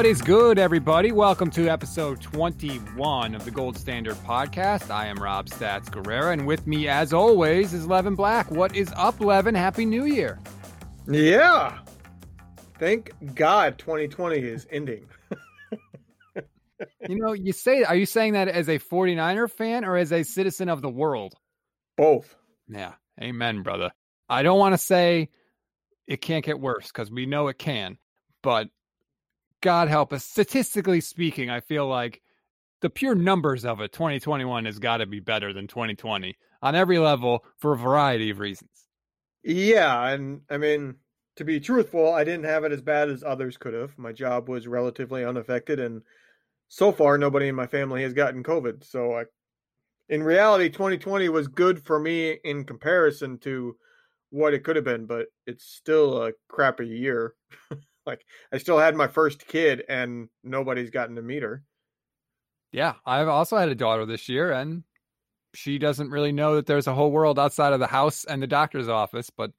What is good, everybody? Welcome to episode 21 of the Gold Standard Podcast. I am Rob Stats Guerrera, and with me, as always, is Levin Black. What is up, Levin? Happy New Year. Yeah. Thank God 2020 is ending. you know, you say, are you saying that as a 49er fan or as a citizen of the world? Both. Yeah. Amen, brother. I don't want to say it can't get worse because we know it can, but God help us. Statistically speaking, I feel like the pure numbers of it, 2021 has got to be better than 2020 on every level for a variety of reasons. Yeah, and I mean, to be truthful, I didn't have it as bad as others could have. My job was relatively unaffected, and so far, nobody in my family has gotten COVID. So, I, in reality, 2020 was good for me in comparison to what it could have been, but it's still a crappy year. Like I still had my first kid and nobody's gotten to meet her. Yeah, I've also had a daughter this year and she doesn't really know that there's a whole world outside of the house and the doctor's office, but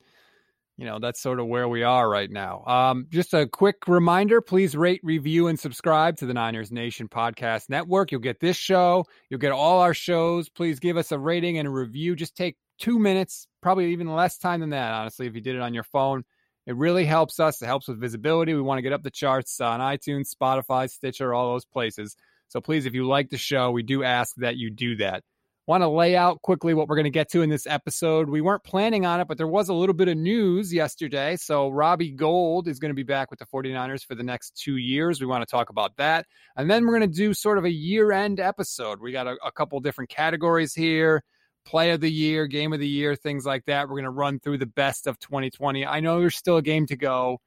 you know, that's sort of where we are right now. Um, just a quick reminder please rate, review, and subscribe to the Niners Nation Podcast Network. You'll get this show, you'll get all our shows. Please give us a rating and a review. Just take two minutes, probably even less time than that, honestly, if you did it on your phone. It really helps us. It helps with visibility. We want to get up the charts uh, on iTunes, Spotify, Stitcher, all those places. So please, if you like the show, we do ask that you do that. Want to lay out quickly what we're going to get to in this episode. We weren't planning on it, but there was a little bit of news yesterday. So Robbie Gould is going to be back with the 49ers for the next two years. We want to talk about that. And then we're going to do sort of a year end episode. We got a, a couple different categories here play of the year, game of the year, things like that. We're going to run through the best of 2020. I know there's still a game to go.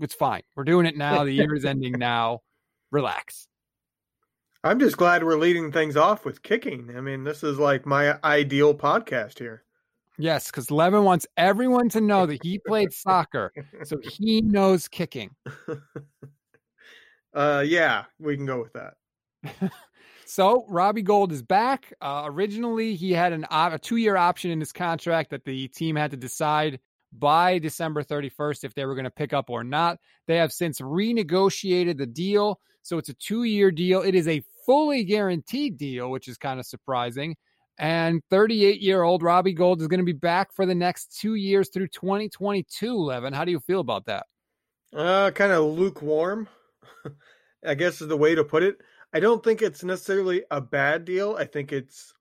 It's fine. We're doing it now. The year is ending now. Relax. I'm just glad we're leading things off with kicking. I mean, this is like my ideal podcast here. Yes, because Levin wants everyone to know that he played soccer, so he knows kicking. uh, yeah, we can go with that. So Robbie Gould is back. Uh, originally, he had an a two year option in his contract that the team had to decide by December 31st if they were going to pick up or not. They have since renegotiated the deal, so it's a two year deal. It is a fully guaranteed deal, which is kind of surprising. And 38 year old Robbie Gould is going to be back for the next two years through 2022. Levin, how do you feel about that? Uh, kind of lukewarm, I guess is the way to put it. I don't think it's necessarily a bad deal. I think it's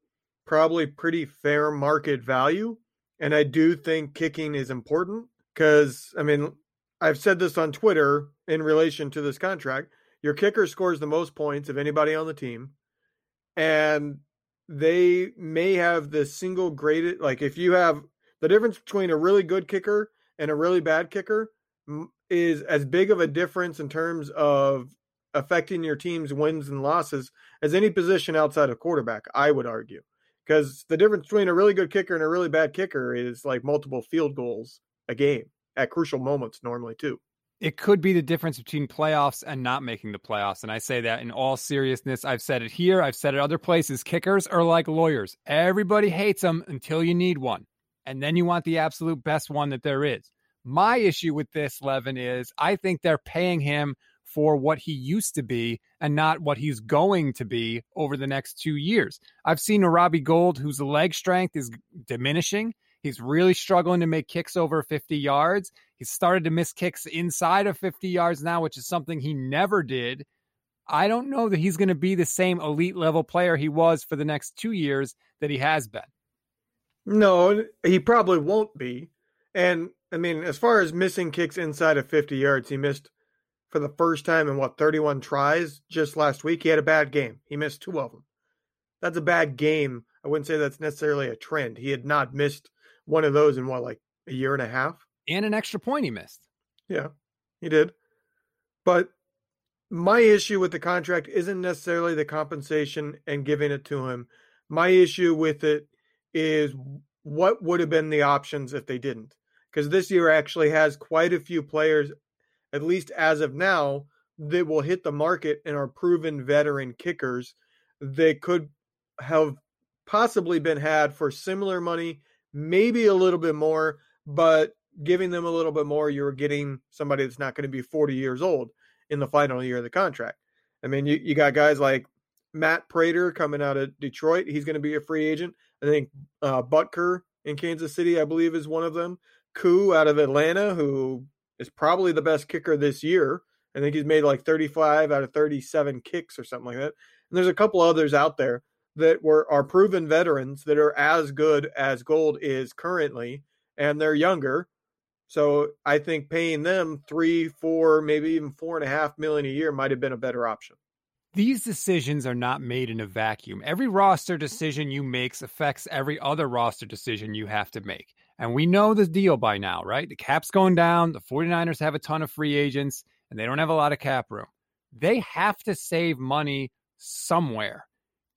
probably pretty fair market value. And I do think kicking is important because, I mean, I've said this on Twitter in relation to this contract. Your kicker scores the most points of anybody on the team. And they may have the single graded, like, if you have the difference between a really good kicker and a really bad kicker is as big of a difference in terms of affecting your team's wins and losses as any position outside of quarterback, I would argue. Because the difference between a really good kicker and a really bad kicker is like multiple field goals a game at crucial moments, normally, too. It could be the difference between playoffs and not making the playoffs. And I say that in all seriousness. I've said it here, I've said it other places. Kickers are like lawyers. Everybody hates them until you need one. And then you want the absolute best one that there is. My issue with this, Levin, is I think they're paying him for what he used to be and not what he's going to be over the next two years. I've seen Robbie Gould, whose leg strength is diminishing. He's really struggling to make kicks over 50 yards. He's started to miss kicks inside of 50 yards now, which is something he never did. I don't know that he's going to be the same elite level player he was for the next two years that he has been. No, he probably won't be. And I mean, as far as missing kicks inside of 50 yards, he missed for the first time in what 31 tries just last week. He had a bad game. He missed two of them. That's a bad game. I wouldn't say that's necessarily a trend. He had not missed one of those in what like a year and a half. And an extra point he missed. Yeah, he did. But my issue with the contract isn't necessarily the compensation and giving it to him. My issue with it is what would have been the options if they didn't. Because this year actually has quite a few players at least as of now, that will hit the market and are proven veteran kickers they could have possibly been had for similar money, maybe a little bit more, but giving them a little bit more, you're getting somebody that's not going to be 40 years old. in the final year of the contract. I mean, you, you got guys like Matt Prater coming out of Detroit. He's going to be a free agent. I think uh, Butker in Kansas City, I believe, is one of them. Koo out of Atlanta, who is probably the best kicker this year. I think he's made like 35 out of 37 kicks or something like that. And there's a couple others out there that were are proven veterans that are as good as Gould is currently, and they're younger. So I think paying them three, four, maybe even four and a half million a year might have been a better option. These decisions are not made in a vacuum. Every roster decision you make affects every other roster decision you have to make. And we know the deal by now, right? The cap's going down. The 49ers have a ton of free agents and they don't have a lot of cap room. They have to save money somewhere.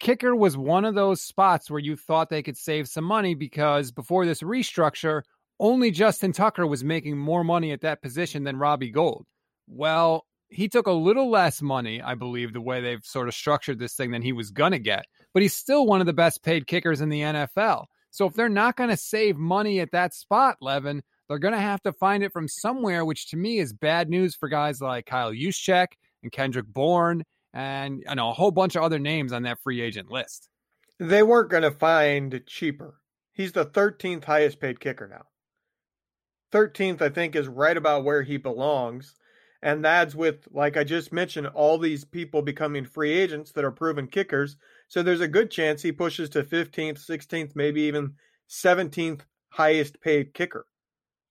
Kicker was one of those spots where you thought they could save some money because before this restructure, only Justin Tucker was making more money at that position than Robbie Gould. Well, he took a little less money, I believe, the way they've sort of structured this thing than he was going to get, but he's still one of the best paid kickers in the NFL. So if they're not going to save money at that spot, Levin, they're going to have to find it from somewhere, which to me is bad news for guys like Kyle Juszczyk and Kendrick Bourne and you know, a whole bunch of other names on that free agent list. They weren't going to find cheaper. He's the 13th highest paid kicker now. 13th, I think, is right about where he belongs. And that's with, like I just mentioned, all these people becoming free agents that are proven kickers. So there's a good chance he pushes to 15th, 16th, maybe even 17th highest paid kicker.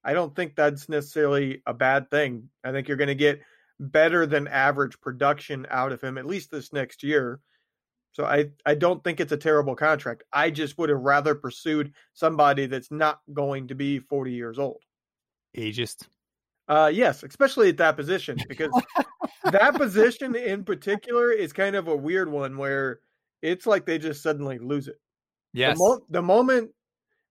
I don't think that's necessarily a bad thing. I think you're going to get better than average production out of him at least this next year. So I I don't think it's a terrible contract. I just would have rather pursued somebody that's not going to be 40 years old. Ageist. Uh yes, especially at that position because that position in particular is kind of a weird one where it's like they just suddenly lose it. Yes. The, mo- the moment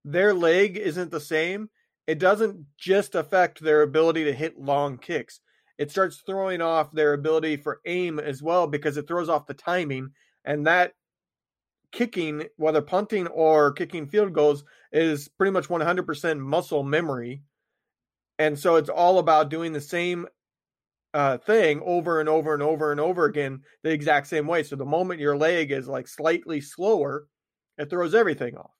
their leg isn't the same, it doesn't just affect their ability to hit long kicks. It starts throwing off their ability for aim as well because it throws off the timing. And that kicking, whether punting or kicking field goals, is pretty much 100% muscle memory. And so it's all about doing the same uh, thing over and over and over and over again the exact same way. So the moment your leg is like slightly slower, it throws everything off.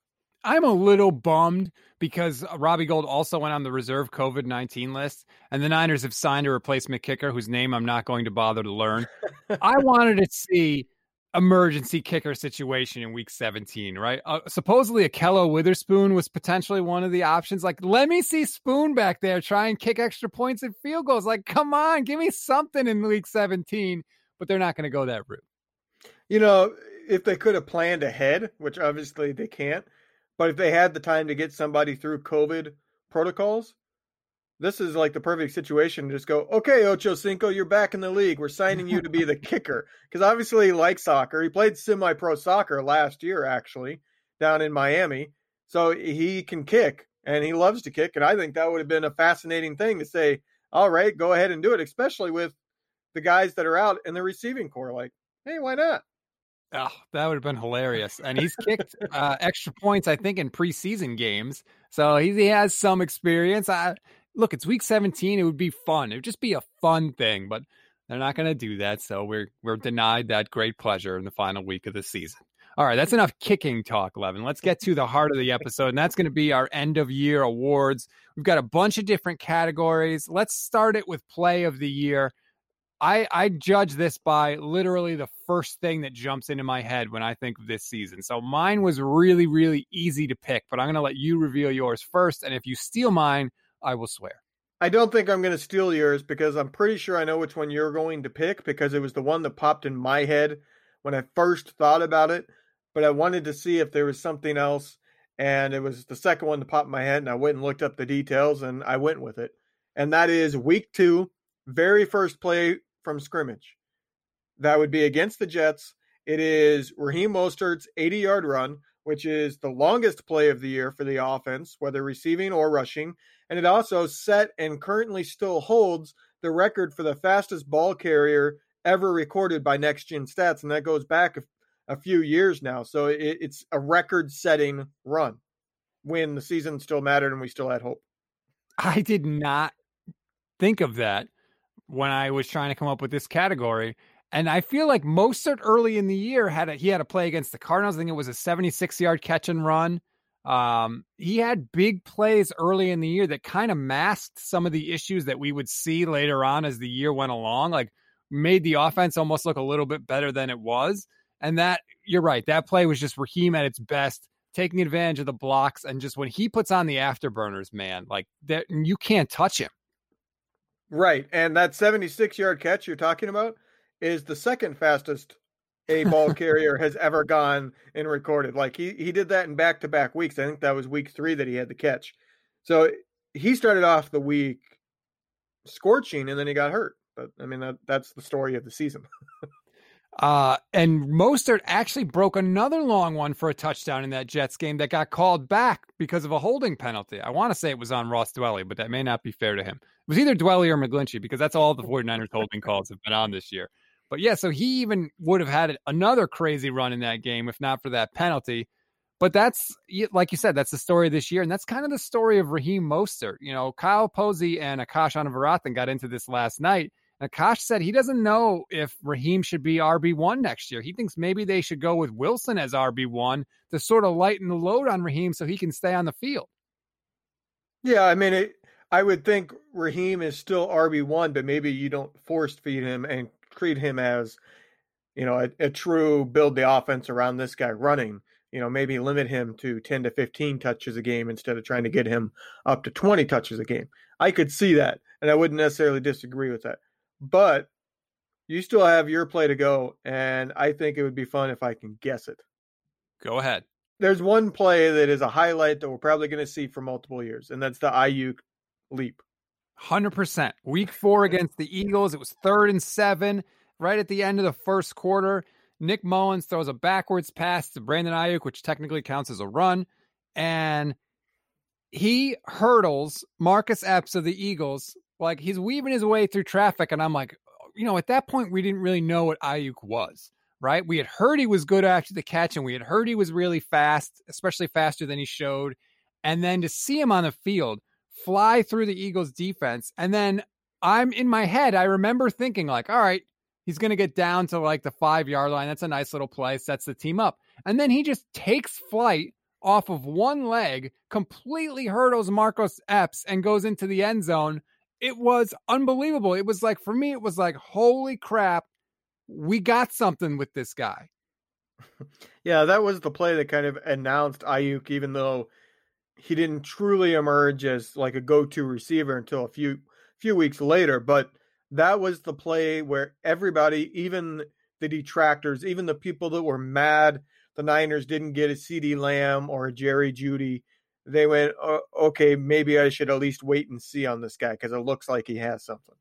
I'm a little bummed because Robbie Gould also went on the reserve COVID 19 list, and the Niners have signed a replacement kicker whose name I'm not going to bother to learn. I wanted to see emergency kicker situation in week 17, right? Uh, supposedly, Ahkello Witherspoon was potentially one of the options. Like, let me see Spoon back there try and kick extra points and field goals. Like, come on, give me something in week 17, but they're not going to go that route. You know, if they could have planned ahead, which obviously they can't but if they had the time to get somebody through COVID protocols, this is like the perfect situation to just go, okay, Ocho Cinco, you're back in the league. We're signing you to be the kicker. Because obviously he likes soccer. He played semi pro soccer last year, actually, down in Miami. So he can kick and he loves to kick. And I think that would have been a fascinating thing to say, all right, go ahead and do it, especially with the guys that are out in the receiving corps. Like, hey, why not? Oh, that would have been hilarious. And he's kicked uh, extra points, I think, in preseason games. So he, he has some experience. I, look, it's week 17. It would be fun. It would just be a fun thing, but they're not going to do that. So we're we're denied that great pleasure in the final week of the season. All right, that's enough kicking talk, Levin. Let's get to the heart of the episode, and that's going to be our end of year awards. We've got a bunch of different categories. Let's start it with play of the year. I I judge this by literally the first thing that jumps into my head when I think of this season. So mine was really really easy to pick, but I'm going to let you reveal yours first and if you steal mine, I will swear. I don't think I'm going to steal yours because I'm pretty sure I know which one you're going to pick because it was the one that popped in my head when I first thought about it, but I wanted to see if there was something else and it was the second one that popped in my head and I went and looked up the details and I went with it. And that is week 2 very first play from scrimmage. That would be against the Jets. It is Raheem Mostert's 80 yard run, which is the longest play of the year for the offense, whether receiving or rushing. And it also set and currently still holds the record for the fastest ball carrier ever recorded by Next Gen Stats. And that goes back a, a few years now. So it, it's a record setting run when the season still mattered and we still had hope. I did not think of that when I was trying to come up with this category. And I feel like Mostert early in the year had a, he had a play against the Cardinals. I think it was a 76 yard catch and run. Um, he had big plays early in the year that kind of masked some of the issues that we would see later on as the year went along, like made the offense almost look a little bit better than it was. And that you're right, that play was just Raheem at its best, taking advantage of the blocks and just when he puts on the afterburners, man, like that you can't touch him. Right. And that 76 yard catch you're talking about is the second fastest a ball carrier has ever gone and recorded. Like he he did that in back to back weeks. I think that was week three that he had the catch. So he started off the week scorching and then he got hurt. But I mean that that's the story of the season. uh and Mostert actually broke another long one for a touchdown in that Jets game that got called back because of a holding penalty. I want to say it was on Ross Dwelley, but that may not be fair to him. It was either Dwelley or McGlinchey because that's all the 49ers holding calls have been on this year. But yeah, so he even would have had another crazy run in that game if not for that penalty. But that's like you said, that's the story of this year, and that's kind of the story of Raheem Mostert. You know, Kyle Posey and Akash Anavarathan got into this last night. Akash said he doesn't know if Raheem should be RB one next year. He thinks maybe they should go with Wilson as RB one to sort of lighten the load on Raheem so he can stay on the field. Yeah, I mean, it, I would think Raheem is still RB one, but maybe you don't force feed him and treat him as, you know, a, a true build the offense around this guy running. You know, maybe limit him to 10 to 15 touches a game instead of trying to get him up to 20 touches a game. I could see that, and I wouldn't necessarily disagree with that. But you still have your play to go, and I think it would be fun if I can guess it. Go ahead. There's one play that is a highlight that we're probably going to see for multiple years, and that's the Aiyuk leap. 100%. Week four against the Eagles, it was third and seven, right at the end of the first quarter. Nick Mullens throws a backwards pass to Brandon Aiyuk, which technically counts as a run. And he hurdles Marcus Epps of the Eagles. Like he's weaving his way through traffic. And I'm like, you know, at that point, we didn't really know what Aiyuk was, right? We had heard he was good after the catch and we had heard he was really fast, especially faster than he showed. And then to see him on the field, fly through the Eagles defense. And then I'm in my head, I remember thinking, like, all right, he's going to get down to like the five yard line. That's a nice little play, sets the team up. And then he just takes flight off of one leg, completely hurdles Marcus Epps and goes into the end zone. It was unbelievable. It was like, for me, it was like, holy crap, we got something with this guy. Yeah, that was the play that kind of announced Aiyuk, even though he didn't truly emerge as like a go-to receiver until a few few weeks later but that was the play where everybody even the detractors even the people that were mad the Niners didn't get a CeeDee Lamb or a Jerry Jeudy, they went oh, okay maybe I should at least wait and see on this guy cuz it looks like he has something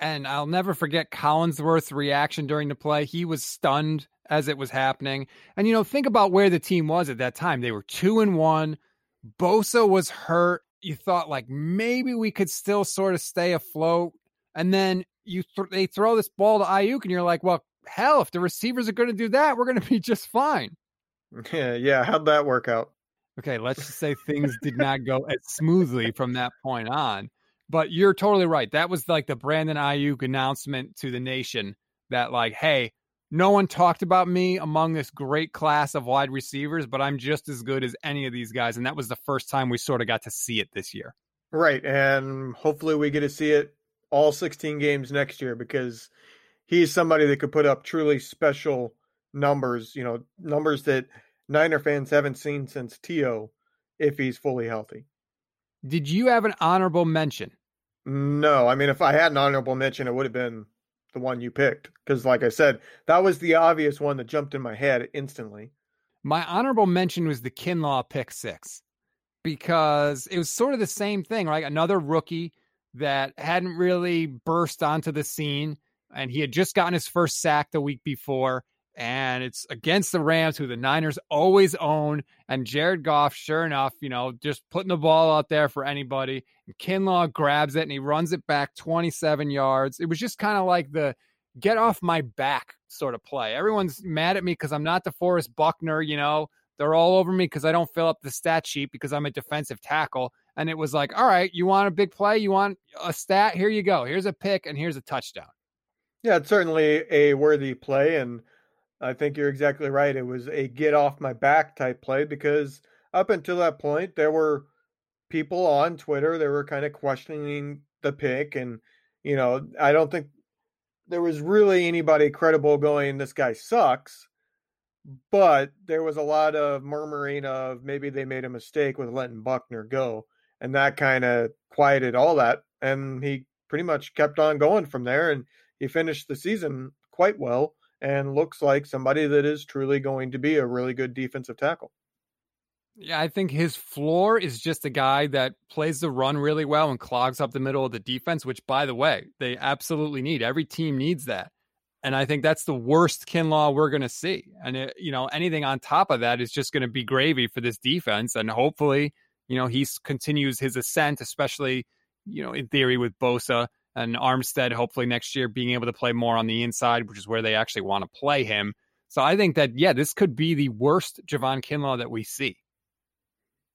and I'll never forget Collinsworth's reaction during the play. He was stunned as it was happening. And you know, think about where the team was at that time. They were 2 and 1. Bosa was hurt. You thought like maybe we could still sort of stay afloat, and then you th- they throw this ball to Aiyuk, and you're like, well, hell, if the receivers are going to do that, we're going to be just fine. Yeah, yeah. How'd that work out? Okay, let's just say things did not go as smoothly from that point on. But you're totally right. That was like the Brandon Aiyuk announcement to the nation that, like, hey, no one talked about me among this great class of wide receivers, but I'm just as good as any of these guys. And that was the first time we sort of got to see it this year. Right. And hopefully we get to see it all 16 games next year because he's somebody that could put up truly special numbers, you know, numbers that Niner fans haven't seen since Tio if he's fully healthy. Did you have an honorable mention? No. I mean, if I had an honorable mention, it would have been the one you picked because, like I said, that was the obvious one that jumped in my head instantly. My honorable mention was the Kinlaw pick six because it was sort of the same thing, right? Another rookie that hadn't really burst onto the scene, and he had just gotten his first sack the week before. And it's against the Rams, who the Niners always own. And Jared Goff, sure enough, you know, just putting the ball out there for anybody. And Kinlaw grabs it and he runs it back 27 yards. It was just kind of like the get off my back sort of play. Everyone's mad at me because I'm not the DeForest Buckner, you know. They're all over me because I don't fill up the stat sheet because I'm a defensive tackle. and it was like, all right, you want a big play, you want a stat, here you go. Here's a pick and here's a touchdown. Yeah, it's certainly a worthy play, and I think you're exactly right. It was a get off my back type play because up until that point, there were people on Twitter that were kind of questioning the pick, and you know, I don't think there was really anybody credible going, "This guy sucks." But there was a lot of murmuring of maybe they made a mistake with letting Buckner go, and that kind of quieted all that, and he pretty much kept on going from there, and he finished the season quite well and looks like somebody that is truly going to be a really good defensive tackle. Yeah, I think his floor is just a guy that plays the run really well and clogs up the middle of the defense, which, by the way, they absolutely need. Every team needs that. And I think that's the worst Kinlaw we're going to see. And, it, you know, anything on top of that is just going to be gravy for this defense. And hopefully, you know, he continues his ascent, especially, you know, in theory with Bosa and Armstead, hopefully next year being able to play more on the inside, which is where they actually want to play him. So I think that, yeah, this could be the worst Javon Kinlaw that we see.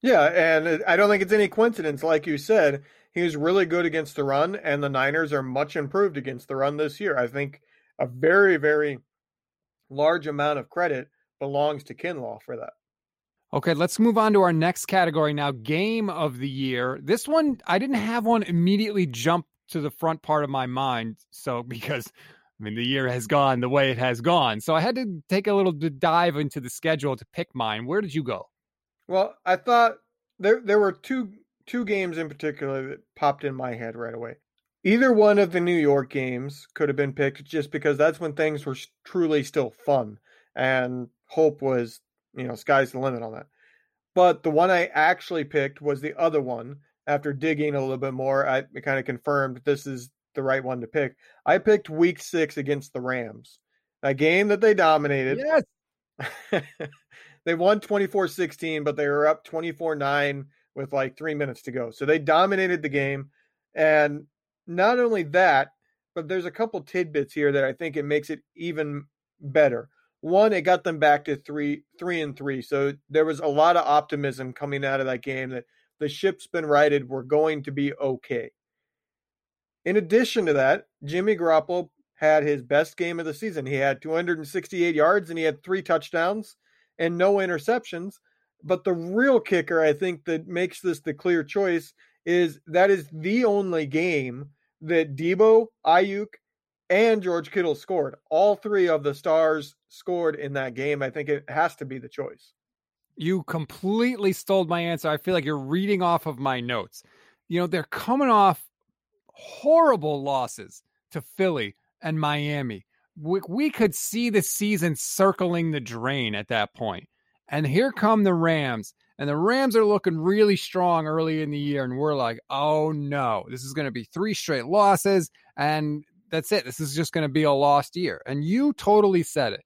Yeah, and I don't think it's any coincidence. Like you said, he was really good against the run, and the Niners are much improved against the run this year. I think a very, very large amount of credit belongs to Kinlaw for that. Okay, let's move on to our next category now game of the year. This one, I didn't have one immediately jump to the front part of my mind. So, because I mean, the year has gone the way it has gone. So, I had to take a little dive into the schedule to pick mine. Where did you go? Well, I thought there there were two two games in particular that popped in my head right away. Either one of the New York games could have been picked just because that's when things were truly still fun and hope was, you know, sky's the limit on that. But the one I actually picked was the other one. After digging a little bit more, I kind of confirmed this is the right one to pick. I picked week six against the Rams, a game that they dominated. Yes. they won 24-16 but they were up 24-9 with like three minutes to go so they dominated the game and not only that but there's a couple tidbits here that i think it makes it even better one it got them back to three three and three so there was a lot of optimism coming out of that game that the ship's been righted we're going to be okay in addition to that jimmy garoppolo had his best game of the season he had 268 yards and he had three touchdowns and no interceptions. But the real kicker, I think, that makes this the clear choice is that is the only game that Deebo, Aiyuk, and George Kittle scored. All three of the stars scored in that game. I think it has to be the choice. You completely stole my answer. I feel like you're reading off of my notes. You know, they're coming off horrible losses to Philly and Miami we, we could see the season circling the drain at that point. And here come the Rams. And the Rams are looking really strong early in the year. And we're like, oh no, this is going to be three straight losses. And that's it. This is just going to be a lost year. And you totally said it.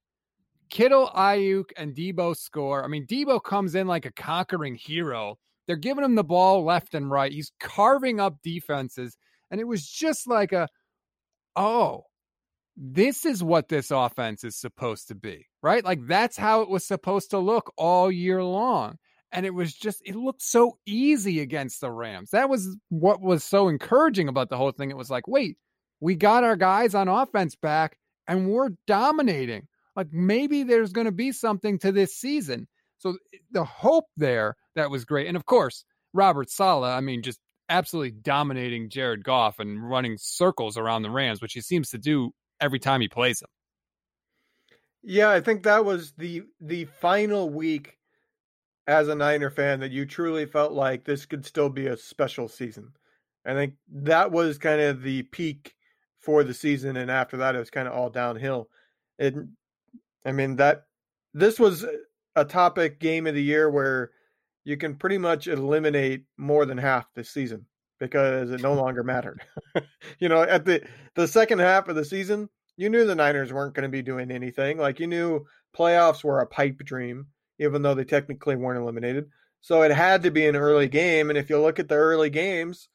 Kittle, Aiyuk, and Deebo score. I mean, Deebo comes in like a conquering hero. They're giving him the ball left and right. He's carving up defenses. And it was just like a, oh, this is what this offense is supposed to be, right? Like that's how it was supposed to look all year long. And it was just, it looked so easy against the Rams. That was what was so encouraging about the whole thing. It was like, wait, we got our guys on offense back and we're dominating. Like maybe there's going to be something to this season. So eh, the hope there, that was great. And of course, Robert Saleh. I mean, just absolutely dominating Jared Goff and running circles around the Rams, which he seems to do every time he plays them. Yeah, I think that was the the final week as a Niner fan that you truly felt like this could still be a special season. I think that was kind of the peak for the season, and after that, it was kind of all downhill. And I mean that this was a topic game of the year where you can pretty much eliminate more than half the season because it no longer mattered. you know, at the the second half of the season, you knew the Niners weren't going to be doing anything. Like you knew playoffs were a pipe dream, even though they technically weren't eliminated. So it had to be an early game. And if you look at the early games,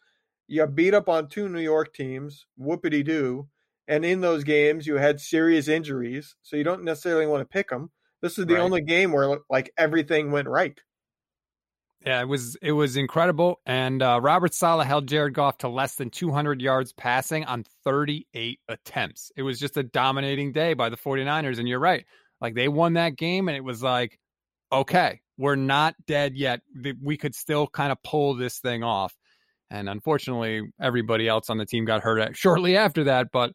you beat up on two New York teams, whoopity doo. And in those games, you had serious injuries. So you don't necessarily want to pick them. This is the right. only game where like everything went right. Yeah, it was it was incredible. And uh, Robert Saleh held Jared Goff to less than 200 yards passing on 38 attempts. It was just a dominating day by the 49ers. And you're right. Like they won that game, and it was like, okay, we're not dead yet. We could still kind of pull this thing off. And unfortunately, everybody else on the team got hurt shortly after that. But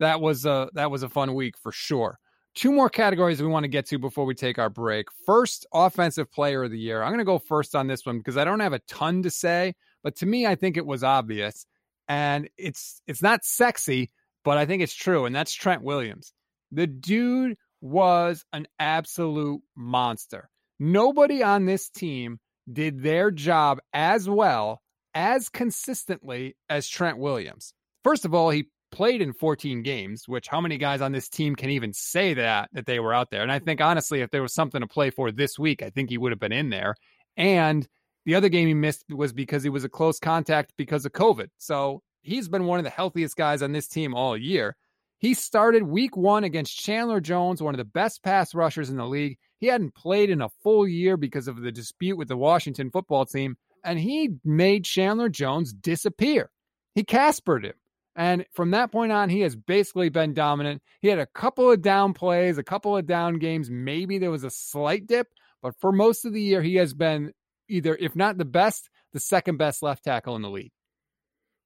that was a that was a fun week for sure. Two more categories we want to get to before we take our break. First, offensive player of the year. I'm going to go first on this one because I don't have a ton to say, but to me, I think it was obvious, and it's it's not sexy, but I think it's true, and that's Trent Williams. The dude was an absolute monster. Nobody on this team did their job as well, as consistently as Trent Williams. First of all, he played in 14 games, which how many guys on this team can even say that that they were out there? And I think honestly, if there was something to play for this week, I think he would have been in there. And the other game he missed was because he was a close contact because of COVID. So he's been one of the healthiest guys on this team all year. He started week one against Chandler Jones, one of the best pass rushers in the league. He hadn't played in a full year because of the dispute with the Washington football team, and he made Chandler Jones disappear. He Caspered him. And from that point on, he has basically been dominant. He had a couple of down plays, a couple of down games. Maybe there was a slight dip, but for most of the year, he has been either, if not the best, the second best left tackle in the league.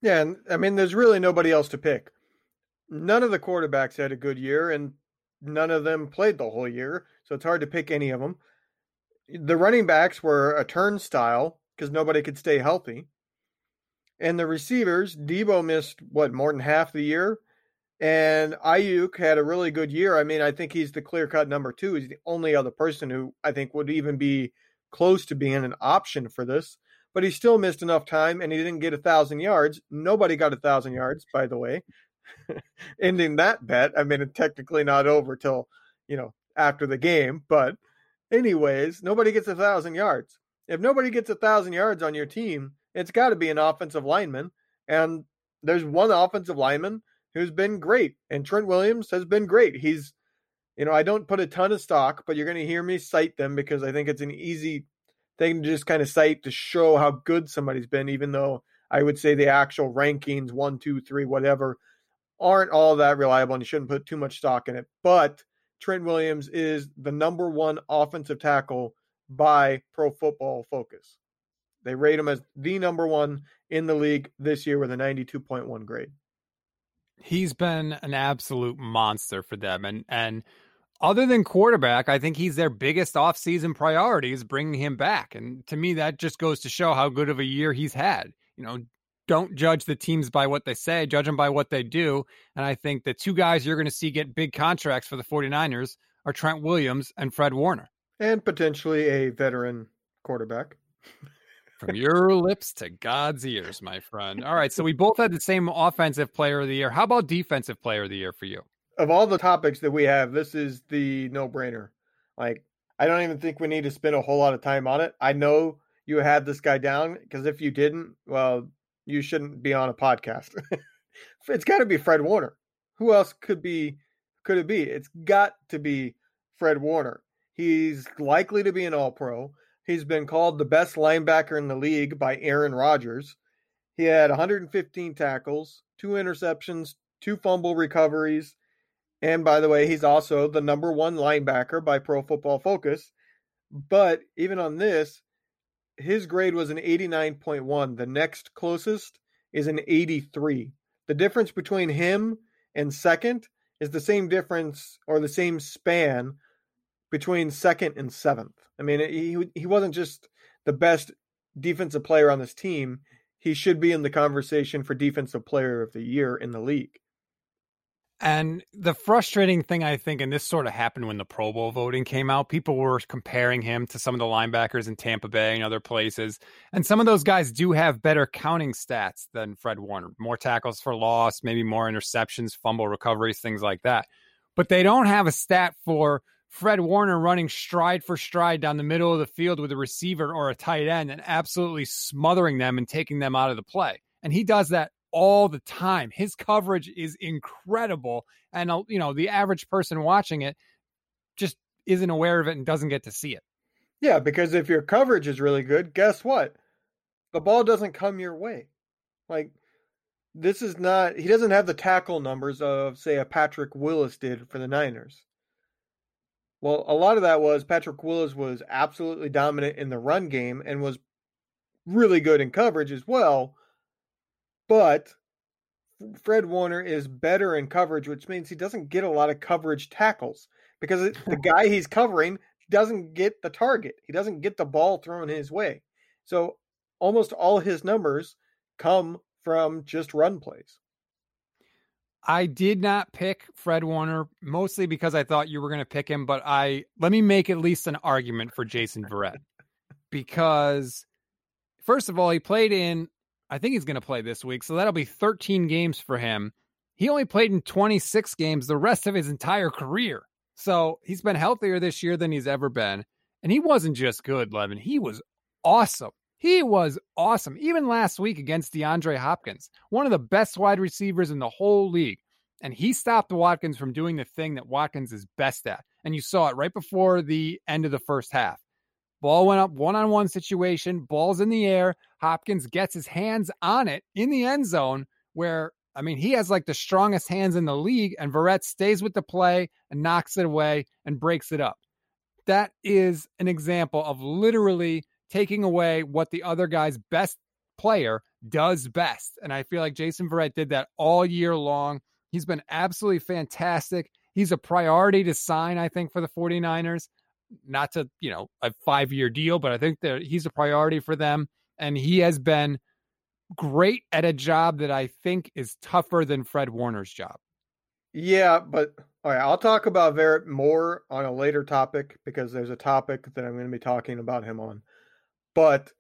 Yeah. And I mean, there's really nobody else to pick. None of the quarterbacks had a good year, and none of them played the whole year. So it's hard to pick any of them. The running backs were a turnstile because nobody could stay healthy. And the receivers, Deebo missed what more than half the year, and Aiyuk had a really good year. I mean, I think he's the clear cut number two. He's the only other person who I think would even be close to being an option for this. But he still missed enough time, and he didn't get a thousand yards. Nobody got a thousand yards, by the way. Ending that bet. I mean, it's technically not over till you know after the game, but anyways, nobody gets a thousand yards. If nobody gets a thousand yards on your team, it's got to be an offensive lineman. And there's one offensive lineman who's been great, and Trent Williams has been great. He's, you know, I don't put a ton of stock, but you're going to hear me cite them because I think it's an easy thing to just kind of cite to show how good somebody's been, even though I would say the actual rankings, one, two, three, whatever, aren't all that reliable and you shouldn't put too much stock in it. But Trent Williams is the number one offensive tackle by Pro Football Focus. They rate him as the number one in the league this year with a 92.1 grade. He's been an absolute monster for them. And, and, other than quarterback, I think he's their biggest offseason priority is bringing him back. And to me, that just goes to show how good of a year he's had. You know, don't judge the teams by what they say, judge them by what they do. And I think the two guys you're going to see get big contracts for the 49ers are Trent Williams and Fred Warner. And potentially a veteran quarterback. From your lips to God's ears, my friend. All right. So we both had the same offensive player of the year. How about defensive player of the year for you? Of all the topics that we have, this is the no brainer. Like, I don't even think we need to spend a whole lot of time on it. I know you had this guy down because if you didn't, well, you shouldn't be on a podcast. it's got to be Fred Warner. Who else could be? Could it be? It's got to be Fred Warner. He's likely to be an All Pro. He's been called the best linebacker in the league by Aaron Rodgers. He had 115 tackles, two interceptions, two fumble recoveries. And by the way, he's also the number one linebacker by Pro Football Focus. But even on this, his grade was an 89.1. The next closest is an 83. The difference between him and second is the same difference or the same span between second and seventh. I mean, he he wasn't just the best defensive player on this team. He should be in the conversation for defensive player of the year in the league. And the frustrating thing, I think, and this sort of happened when the Pro Bowl voting came out, people were comparing him to some of the linebackers in Tampa Bay and other places. And some of those guys do have better counting stats than Fred Warner more tackles for loss, maybe more interceptions, fumble recoveries, things like that. But they don't have a stat for Fred Warner running stride for stride down the middle of the field with a receiver or a tight end and absolutely smothering them and taking them out of the play. And he does that all the time. His coverage is incredible. And, uh, you know, the average person watching it just isn't aware of it and doesn't get to see it. Yeah, because if your coverage is really good, guess what? The ball doesn't come your way. Like this is not he doesn't have the tackle numbers of say a Patrick Willis did for the Niners. Well, a lot of that was Patrick Willis was absolutely dominant in the run game and was really good in coverage as well. But Fred Warner is better in coverage, which means he doesn't get a lot of coverage tackles because the guy he's covering doesn't get the target. He doesn't get the ball thrown his way. So almost all his numbers come from just run plays. I did not pick Fred Warner mostly because I thought you were going to pick him, but I let me make at least an argument for Jason Verrett because first of all, he played in I think he's going to play this week, so that'll be 13 games for him. He only played in 26 games the rest of his entire career. So, he's been healthier this year than he's ever been, and he wasn't just good, Levin. He was awesome. He was awesome. Even last week against DeAndre Hopkins, one of the best wide receivers in the whole league. And he stopped Watkins from doing the thing that Watkins is best at. And you saw it right before the end of the first half. Ball went up one on one situation, ball's in the air. Hopkins gets his hands on it in the end zone, where, I mean, he has like the strongest hands in the league, and Verrett stays with the play and knocks it away and breaks it up. That is an example of literally taking away what the other guy's best player does best. And I feel like Jason Verrett did that all year long. He's been absolutely fantastic. He's a priority to sign, I think, for the 49ers. Not to, you know, a five year deal, but I think that he's a priority for them. And he has been great at a job that I think is tougher than Fred Warner's job. Yeah, but all right, I'll talk about Verrett more on a later topic because there's a topic that I'm going to be talking about him on. But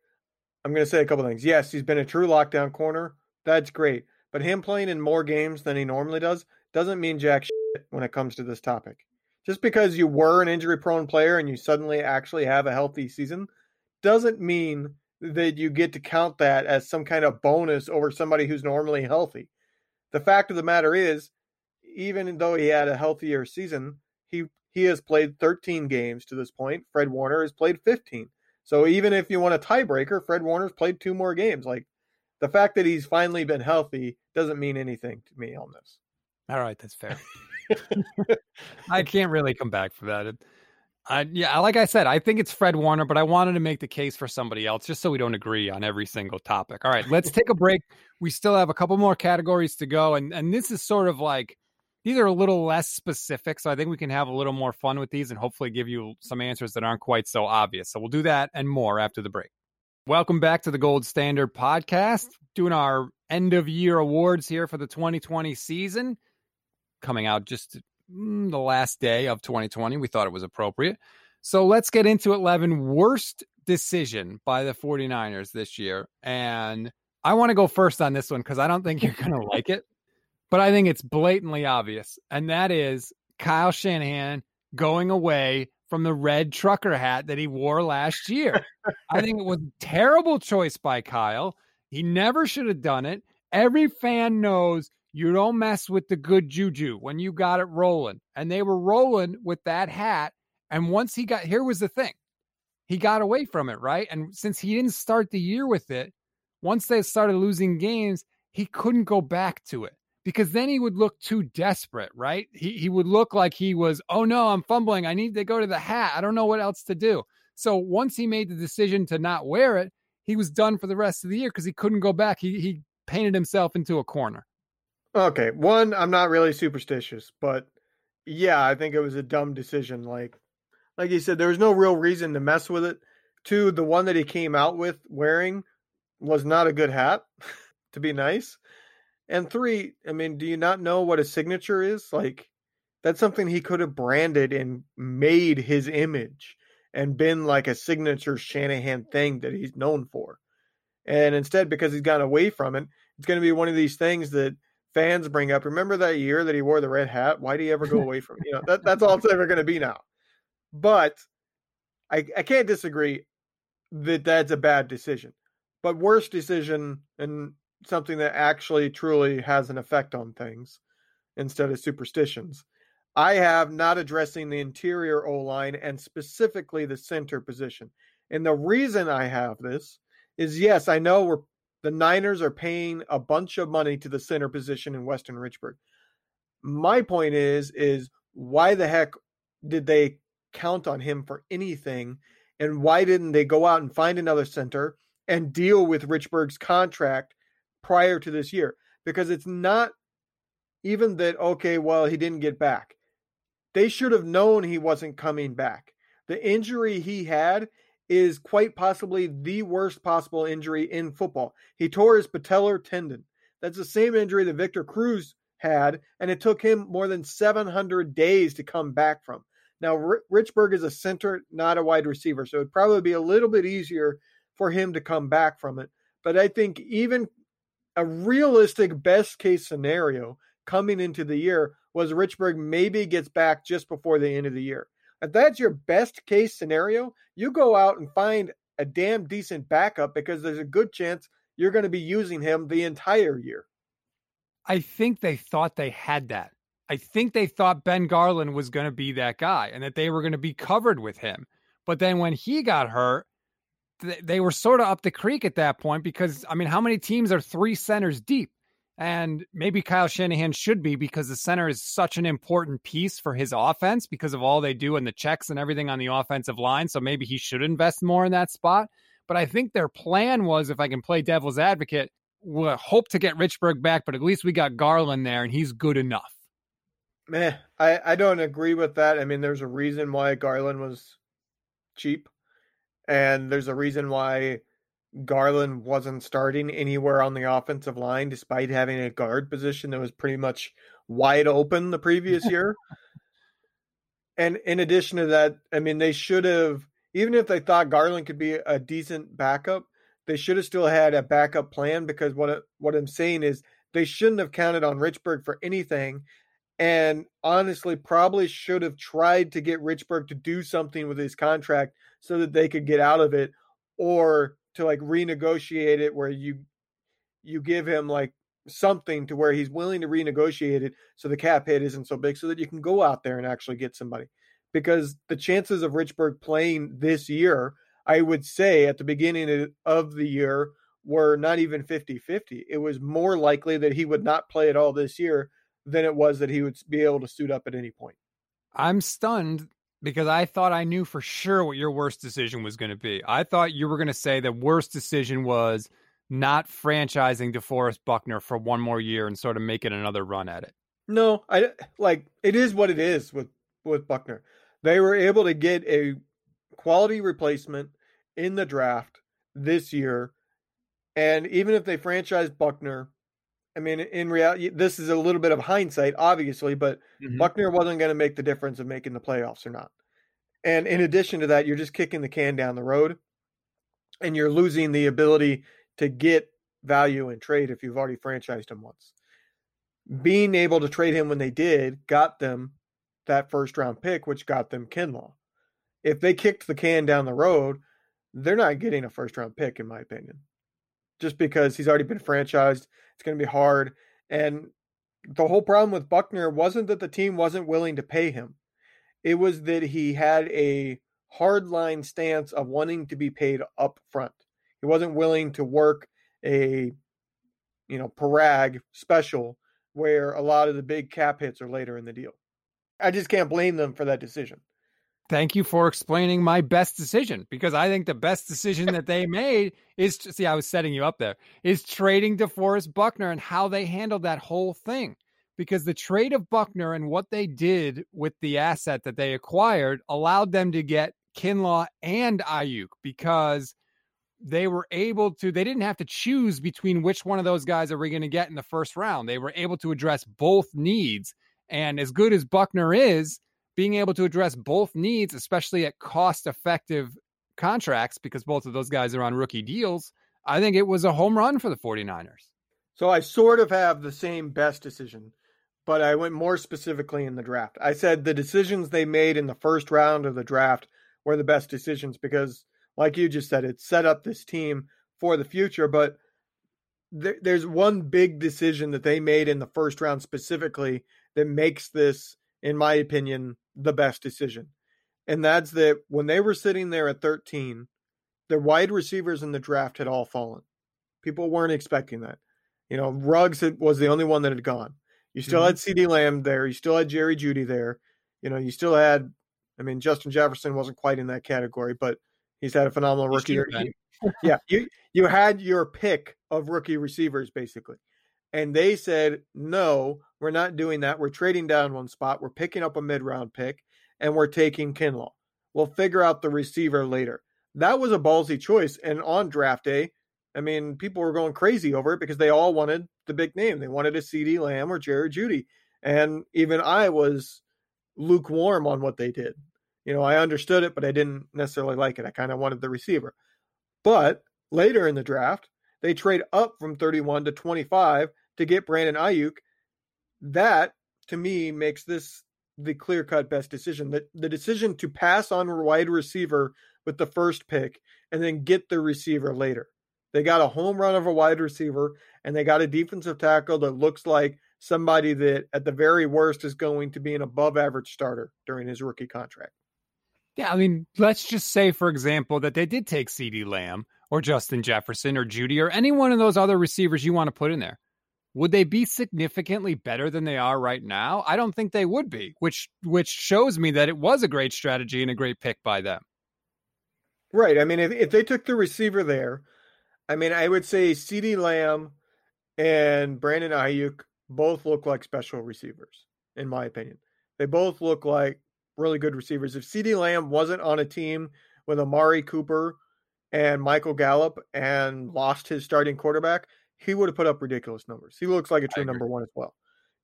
I'm going to say a couple things. Yes, he's been a true lockdown corner. That's great. But him playing in more games than he normally does doesn't mean jack shit when it comes to this topic. Just because you were an injury prone player and you suddenly actually have a healthy season doesn't mean that you get to count that as some kind of bonus over somebody who's normally healthy. The fact of the matter is, even though he had a healthier season, he he has played 13 games to this point. Fred Warner has played 15. So even if you want a tiebreaker, Fred Warner's played two more games. Like the fact that he's finally been healthy doesn't mean anything to me on this. All right, that's fair. I can't really come back for that. It, I, yeah, like I said, I think it's Fred Warner, but I wanted to make the case for somebody else just so we don't agree on every single topic. All right, let's take a break. We still have a couple more categories to go, and and this is sort of like these are a little less specific. So I think we can have a little more fun with these and hopefully give you some answers that aren't quite so obvious. So we'll do that and more after the break. Welcome back to the Gold Standard Podcast, doing our end of year awards here for the 2020 season, coming out just mm, the last day of 2020. We thought it was appropriate. So let's get into it, Levin. Worst decision by the 49ers this year. And I want to go first on this one because I don't think you're going to like it but I think it's blatantly obvious, and that is Kyle Shanahan going away from the red trucker hat that he wore last year. I think it was a terrible choice by Kyle. He never should have done it. Every fan knows you don't mess with the good juju when you got it rolling. And they were rolling with that hat. And once he got here was the thing. He got away from it, right? And since he didn't start the year with it, once they started losing games, he couldn't go back to it because then he would look too desperate, right? He he would look like he was, "Oh no, I'm fumbling. I need to go to the hat. I don't know what else to do." So once he made the decision to not wear it, he was done for the rest of the year because he couldn't go back. He he painted himself into a corner. Okay, one, I'm not really superstitious, but yeah, I think it was a dumb decision. Like like you said, there was no real reason to mess with it. Two, the one that he came out with wearing was not a good hat, to be nice. And three, I mean, do you not know what a signature is? Like, that's something he could have branded and made his image and been like a signature Shanahan thing that he's known for. And instead, because he's gone away from it, it's going to be one of these things that fans bring up. Remember that year that he wore the red hat? Why did he ever go away from it? You know, that, that's all it's ever going to be now. But I, I can't disagree that that's a bad decision. But worst decision, and something that actually truly has an effect on things instead of superstitions. I have not addressing the interior O line and specifically the center position. And the reason I have this is yes, I know we're the Niners are paying a bunch of money to the center position in Weston Richburg. My point is, is why the heck did they count on him for anything? And why didn't they go out and find another center and deal with Richburg's contract prior to this year? Because it's not even that, okay, well, he didn't get back. They should have known he wasn't coming back. The injury he had is quite possibly the worst possible injury in football. He tore his patellar tendon. That's the same injury that Victor Cruz had, and it took him more than 700 days to come back from. Now, R- Richburg is a center, not a wide receiver, so it'd probably be a little bit easier for him to come back from it. But I think even a realistic best case scenario coming into the year was Richburg maybe gets back just before the end of the year. If that's your best case scenario, you go out and find a damn decent backup because there's a good chance you're going to be using him the entire year. I think they thought they had that. I think they thought Ben Garland was going to be that guy and that they were going to be covered with him. But then when he got hurt, they were sort of up the creek at that point because, I mean, how many teams are three centers deep? And maybe Kyle Shanahan should be because the center is such an important piece for his offense because of all they do and the checks and everything on the offensive line. So maybe he should invest more in that spot. But I think their plan was, if I can play devil's advocate, we'll hope to get Richburg back, but at least we got Garland there and he's good enough. Meh, I, I don't agree with that. I mean, there's a reason why Garland was cheap, and there's a reason why Garland wasn't starting anywhere on the offensive line, despite having a guard position that was pretty much wide open the previous year. and in addition to that, I mean, they should have, even if they thought Garland could be a decent backup, they should have still had a backup plan because what what I'm saying is they shouldn't have counted on Richburg for anything. And honestly, probably should have tried to get Richburg to do something with his contract so that they could get out of it or to like renegotiate it where you you give him like something to where he's willing to renegotiate it so the cap hit isn't so big so that you can go out there and actually get somebody. Because the chances of Richburg playing this year I would say at the beginning of the year were not even 50-50 it was more likely that he would not play at all this year than it was that he would be able to suit up at any point I'm stunned because I thought I knew for sure what your worst decision was going to be. I thought you were going to say the worst decision was not franchising DeForest Buckner for one more year and sort of making another run at it. No, I eh, like it is what it is with with Buckner. They were able to get a quality replacement in the draft this year, and even if they franchise Buckner, I mean, in reality, this is a little bit of hindsight, obviously, but mm-hmm. Buckner wasn't going to make the difference of making the playoffs or not. And in addition to that, you're just kicking the can down the road and you're losing the ability to get value in trade if you've already franchised him once. Being able to trade him when they did got them that first round pick, which got them Kinlaw. If they kicked the can down the road, they're not getting a first round pick, in my opinion just because he's already been franchised. It's going to be hard. And the whole problem with Buckner wasn't that the team wasn't willing to pay him, it was that he had a hard line stance of wanting to be paid up front. He wasn't willing to work a, you know, Paraag special where a lot of the big cap hits are later in the deal. I just can't blame them for that decision thank you for explaining my best decision because I think the best decision that they made is see I was setting you up there is trading DeForest Buckner and how they handled that whole thing. Because the trade of Buckner and what they did with the asset that they acquired allowed them to get Kinlaw and Aiyuk because they were able to they didn't have to choose between which one of those guys are we going to get in the first round. They were able to address both needs. And as good as Buckner is, being able to address both needs, especially at cost effective contracts, because both of those guys are on rookie deals, I think it was a home run for the 49ers. So I sort of have the same best decision, but I went more specifically in the draft. I said the decisions they made in the first round of the draft were the best decisions because, like you just said, it set up this team for the future. But there's one big decision that they made in the first round specifically that makes this in my opinion, the best decision. And that's that when they were sitting there at 13, their wide receivers in the draft had all fallen. People weren't expecting that. You know, Ruggs was the only one that had gone. You still mm-hmm. had CeeDee Lamb there. You still had Jerry Jeudy there. You know, you still had, I mean, Justin Jefferson wasn't quite in that category, but he's had a phenomenal rookie year. yeah, you you had your pick of rookie receivers basically, and they said no, we're not doing that. We're trading down one spot. We're picking up a mid round pick, and we're taking Kinlaw. We'll figure out the receiver later. That was a ballsy choice, and on draft day, I mean, people were going crazy over it because they all wanted the big name. They wanted a CeeDee Lamb or Jared Jeudy. and even I was lukewarm on what they did. You know, I understood it, but I didn't necessarily like it. I kind of wanted the receiver. But later in the draft, they trade up from 31 to 25 to get Brandon Aiyuk. That, to me, makes this the clear cut best decision. The, the decision to pass on wide receiver with the first pick and then get the receiver later. They got a home run of a wide receiver and they got a defensive tackle that looks like somebody that, at the very worst, is going to be an above average starter during his rookie contract. Yeah, I mean, let's just say, for example, that they did take CeeDee Lamb or Justin Jefferson or Jeudy or any one of those other receivers you want to put in there. Would they be significantly better than they are right now? I don't think they would be, which which shows me that it was a great strategy and a great pick by them. Right. I mean, if, if they took the receiver there, I mean, I would say CeeDee Lamb and Brandon Aiyuk both look like special receivers, in my opinion. They both look like really good receivers. If CeeDee Lamb wasn't on a team with Amari Cooper and Michael Gallup and lost his starting quarterback, he would have put up ridiculous numbers. He looks like a true number one as well.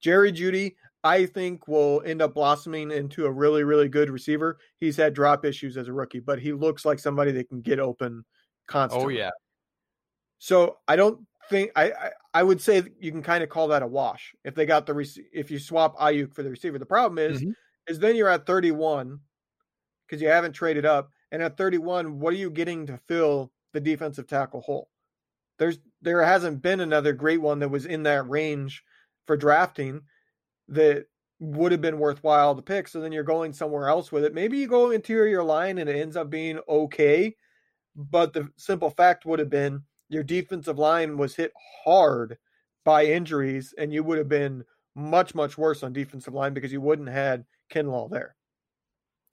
Jerry Jeudy, I think, will end up blossoming into a really, really good receiver. He's had drop issues as a rookie, but he looks like somebody that can get open oh, constantly. Oh yeah. So I don't think I, I, I would say you can kind of call that a wash if they got the rec- if you swap Aiyuk for the receiver. The problem is mm-hmm. is then you're at 31 because you haven't traded up, and at 31, what are you getting to fill the defensive tackle hole? There's there hasn't been another great one that was in that range for drafting that would have been worthwhile to pick. So then you're going somewhere else with it. Maybe you go interior line and it ends up being okay, but the simple fact would have been your defensive line was hit hard by injuries, and you would have been much, much worse on defensive line because you wouldn't had Kinlaw there.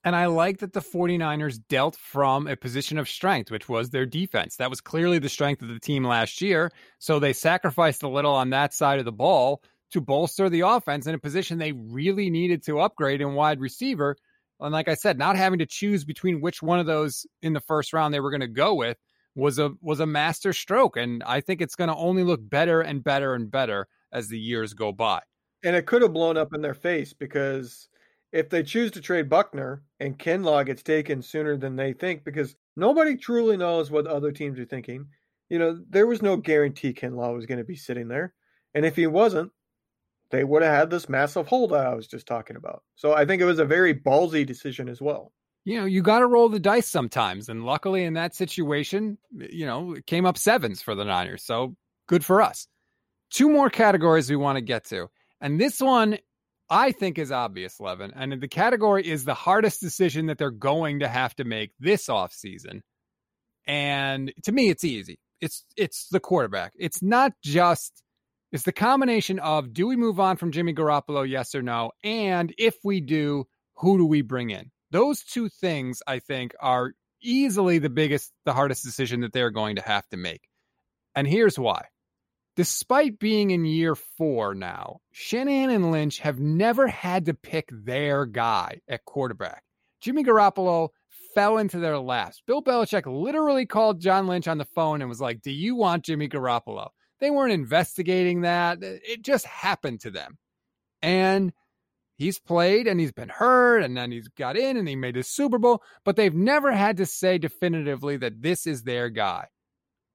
And I like that the 49ers dealt from a position of strength, which was their defense. That was clearly the strength of the team last year. So they sacrificed a little on that side of the ball to bolster the offense in a position they really needed to upgrade in wide receiver. And like I said, not having to choose between which one of those in the first round they were going to go with was a was a master stroke and I think it's going to only look better and better and better as the years go by. And it could have blown up in their face because if they choose to trade Buckner and Kinlaw gets taken sooner than they think because nobody truly knows what other teams are thinking. You know, there was no guarantee Kinlaw was going to be sitting there. And if he wasn't, they would have had this massive holdout I was just talking about. So I think it was a very ballsy decision as well you know, you got to roll the dice sometimes. And luckily in that situation, you know, it came up sevens for the Niners. So good for us. Two more categories we want to get to. And this one I think is obvious, Levin. And the category is the hardest decision that they're going to have to make this offseason. And to me, it's easy. It's it's the quarterback. It's not just it's the combination of do we move on from Jimmy Garoppolo, yes or no? And if we do, who do we bring in? Those two things, I think, are easily the biggest, the hardest decision that they're going to have to make. And here's why. Despite being in year four now, Shanahan and Lynch have never had to pick their guy at quarterback. Jimmy Garoppolo fell into their laps. Bill Belichick literally called John Lynch on the phone and was like, Do you want Jimmy Garoppolo? They weren't investigating that. It just happened to them. And he's played and he's been hurt and then he's got in and he made his Super Bowl, but they've never had to say definitively that this is their guy.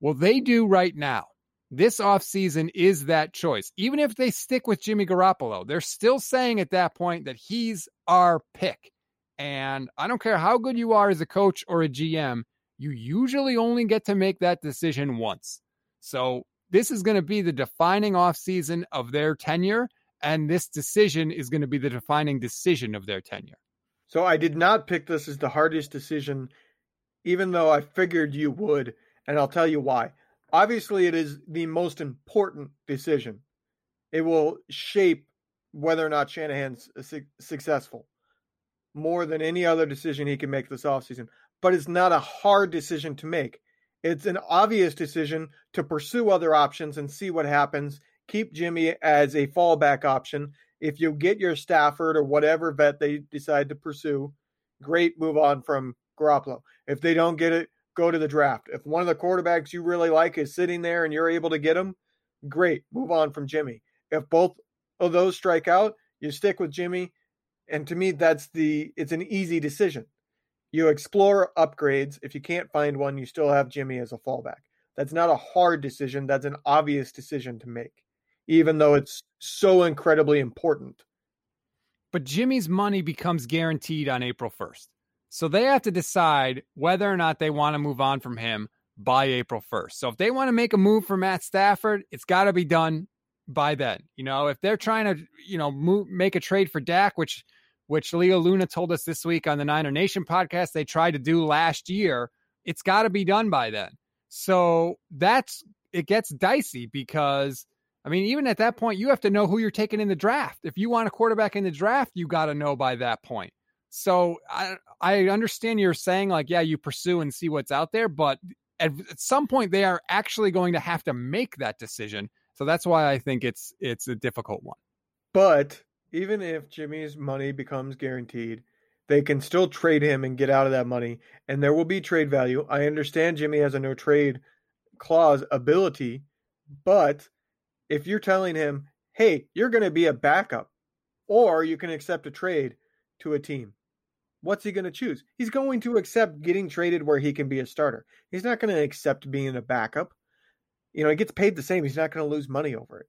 Well, they do right now. This offseason is that choice. Even if they stick with Jimmy Garoppolo, they're still saying at that point that he's our pick. And I don't care how good you are as a coach or a GM, you usually only get to make that decision once. So this is going to be the defining offseason of their tenure and this decision is going to be the defining decision of their tenure. So I did not pick this as the hardest decision, even though I figured you would, and I'll tell you why. Obviously, it is the most important decision. It will shape whether or not Shanahan's uh, su- successful more than any other decision he can make this offseason. But it's not a hard decision to make. It's an obvious decision to pursue other options and see what happens. Keep Jimmy as a fallback option. If you get your Stafford or whatever vet they decide to pursue, great, move on from Garoppolo. If they don't get it, go to the draft. If one of the quarterbacks you really like is sitting there and you're able to get him, great, move on from Jimmy. If both of those strike out, you stick with Jimmy. And to me, that's the it's an easy decision. You explore upgrades. If you can't find one, you still have Jimmy as a fallback. That's not a hard decision. That's an obvious decision to make, even though it's so incredibly important. But Jimmy's money becomes guaranteed on April 1st. So they have to decide whether or not they want to move on from him by April 1st. So if they want to make a move for Matt Stafford, it's got to be done by then. You know, if they're trying to, you know, move, make a trade for Dak, which which Leo Luna told us this week on the Niner Nation podcast they tried to do last year. It's got to be done by then. So that's it gets dicey because I mean, even at that point, you have to know who you're taking in the draft. If you want a quarterback in the draft, you got to know by that point. So I I understand you're saying like, yeah, you pursue and see what's out there, but at, at some point they are actually going to have to make that decision. So that's why I think it's it's a difficult one. But even if Jimmy's money becomes guaranteed, they can still trade him and get out of that money, and there will be trade value. I understand Jimmy has a no trade clause ability, but if you're telling him, hey, you're going to be a backup, or you can accept a trade to a team, what's he going to choose? He's going to accept getting traded where he can be a starter. He's not going to accept being a backup. You know, he gets paid the same. He's not going to lose money over it.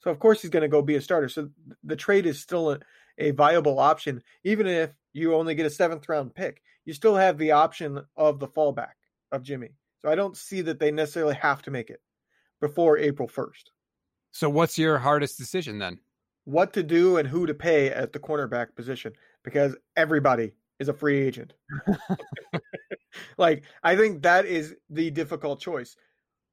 So of course he's going to go be a starter. So the trade is still a, a, viable option, even if you only get a seventh round pick. You still have the option of the fallback of Jimmy. So I don't see that they necessarily have to make it before April first. So what's your hardest decision then? What to do and who to pay at the cornerback position because everybody is a free agent. like I think that is the difficult choice.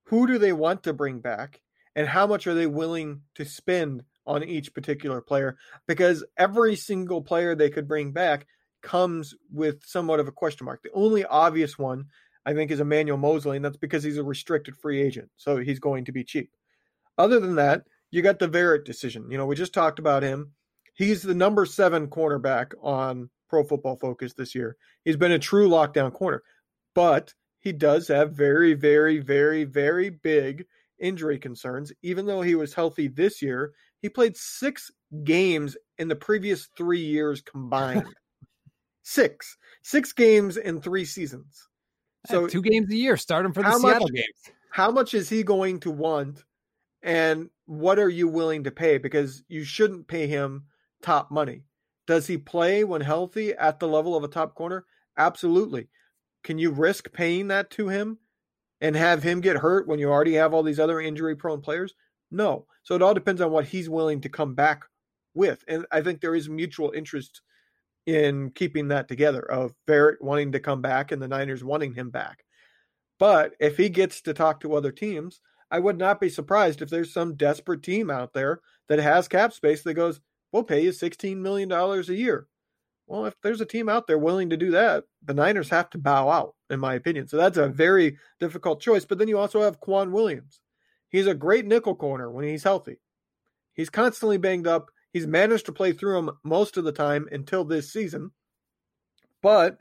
Who do they want to bring back? and how much are they willing to spend on each particular player because every single player they could bring back comes with somewhat of a question mark. The only obvious one I think is Emmanuel Moseley, and that's because he's a restricted free agent, so he's going to be cheap. Other than that, you got the Verrett decision. You know, we just talked about him. He's the number seven cornerback on Pro Football Focus this year. He's been a true lockdown corner, but he does have very, very, very, very big injury concerns. Even though he was healthy this year, he played six games in the previous three years combined. six. Six games in three seasons. So two games a year, starting for the Seattle much, games. How much is he going to want? And what are you willing to pay? Because you shouldn't pay him top money. Does he play when healthy at the level of a top corner? Absolutely. Can you risk paying that to him? and have him get hurt when you already have all these other injury prone players? No. So it all depends on what he's willing to come back with. And I think there is mutual interest in keeping that together of Verrett wanting to come back and the Niners wanting him back. But if he gets to talk to other teams, I would not be surprised if there's some desperate team out there that has cap space that goes, we'll pay you $16 million a year. Well, if there's a team out there willing to do that, the Niners have to bow out, in my opinion. So that's a very difficult choice. But then you also have K'Waun Williams. He's a great nickel corner when he's healthy. He's constantly banged up. He's managed to play through him most of the time until this season. But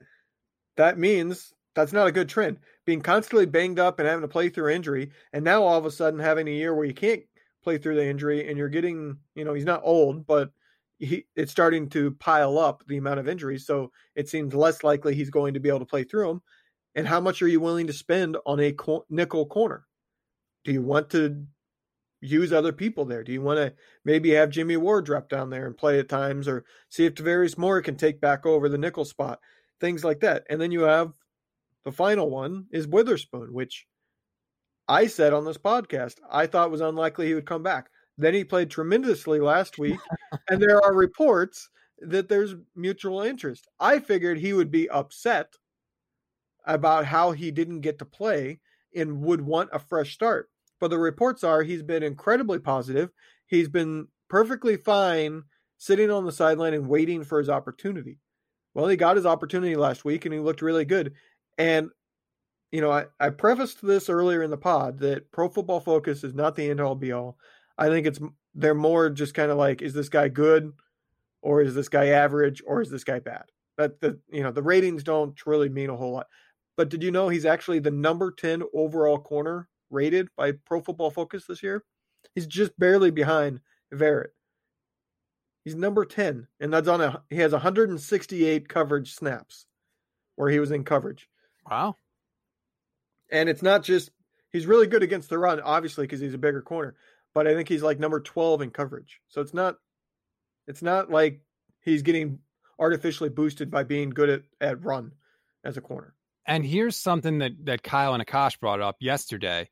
that means that's not a good trend. Being constantly banged up and having to play through injury, and now all of a sudden having a year where you can't play through the injury and you're getting, you know, he's not old, but he, it's starting to pile up the amount of injuries. So it seems less likely he's going to be able to play through them. And how much are you willing to spend on a co- nickel corner? Do you want to use other people there? Do you want to maybe have Jimmy Ward drop down there and play at times, or see if Tarvarius Moore can take back over the nickel spot? Things like that. And then you have the final one is Witherspoon, which I said on this podcast I thought was unlikely he would come back. Then he played tremendously last week, and there are reports that there's mutual interest. I figured he would be upset about how he didn't get to play and would want a fresh start. But the reports are he's been incredibly positive. He's been perfectly fine sitting on the sideline and waiting for his opportunity. Well, he got his opportunity last week and he looked really good. And, you know, I, I prefaced this earlier in the pod that Pro Football Focus is not the end all be all. I think it's they're more just kind of like, is this guy good, or is this guy average, or is this guy bad? That the you know the ratings don't really mean a whole lot. But did you know he's actually the number ten overall corner rated by Pro Football Focus this year? He's just barely behind Verrett. He's number 10, and that's on a he has 168 coverage snaps where he was in coverage. Wow. And it's not just he's really good against the run, obviously, because he's a bigger corner, but I think he's like number 12 in coverage. So it's not it's not like he's getting artificially boosted by being good at, at run as a corner. And here's something that that Kyle and Akash brought up yesterday,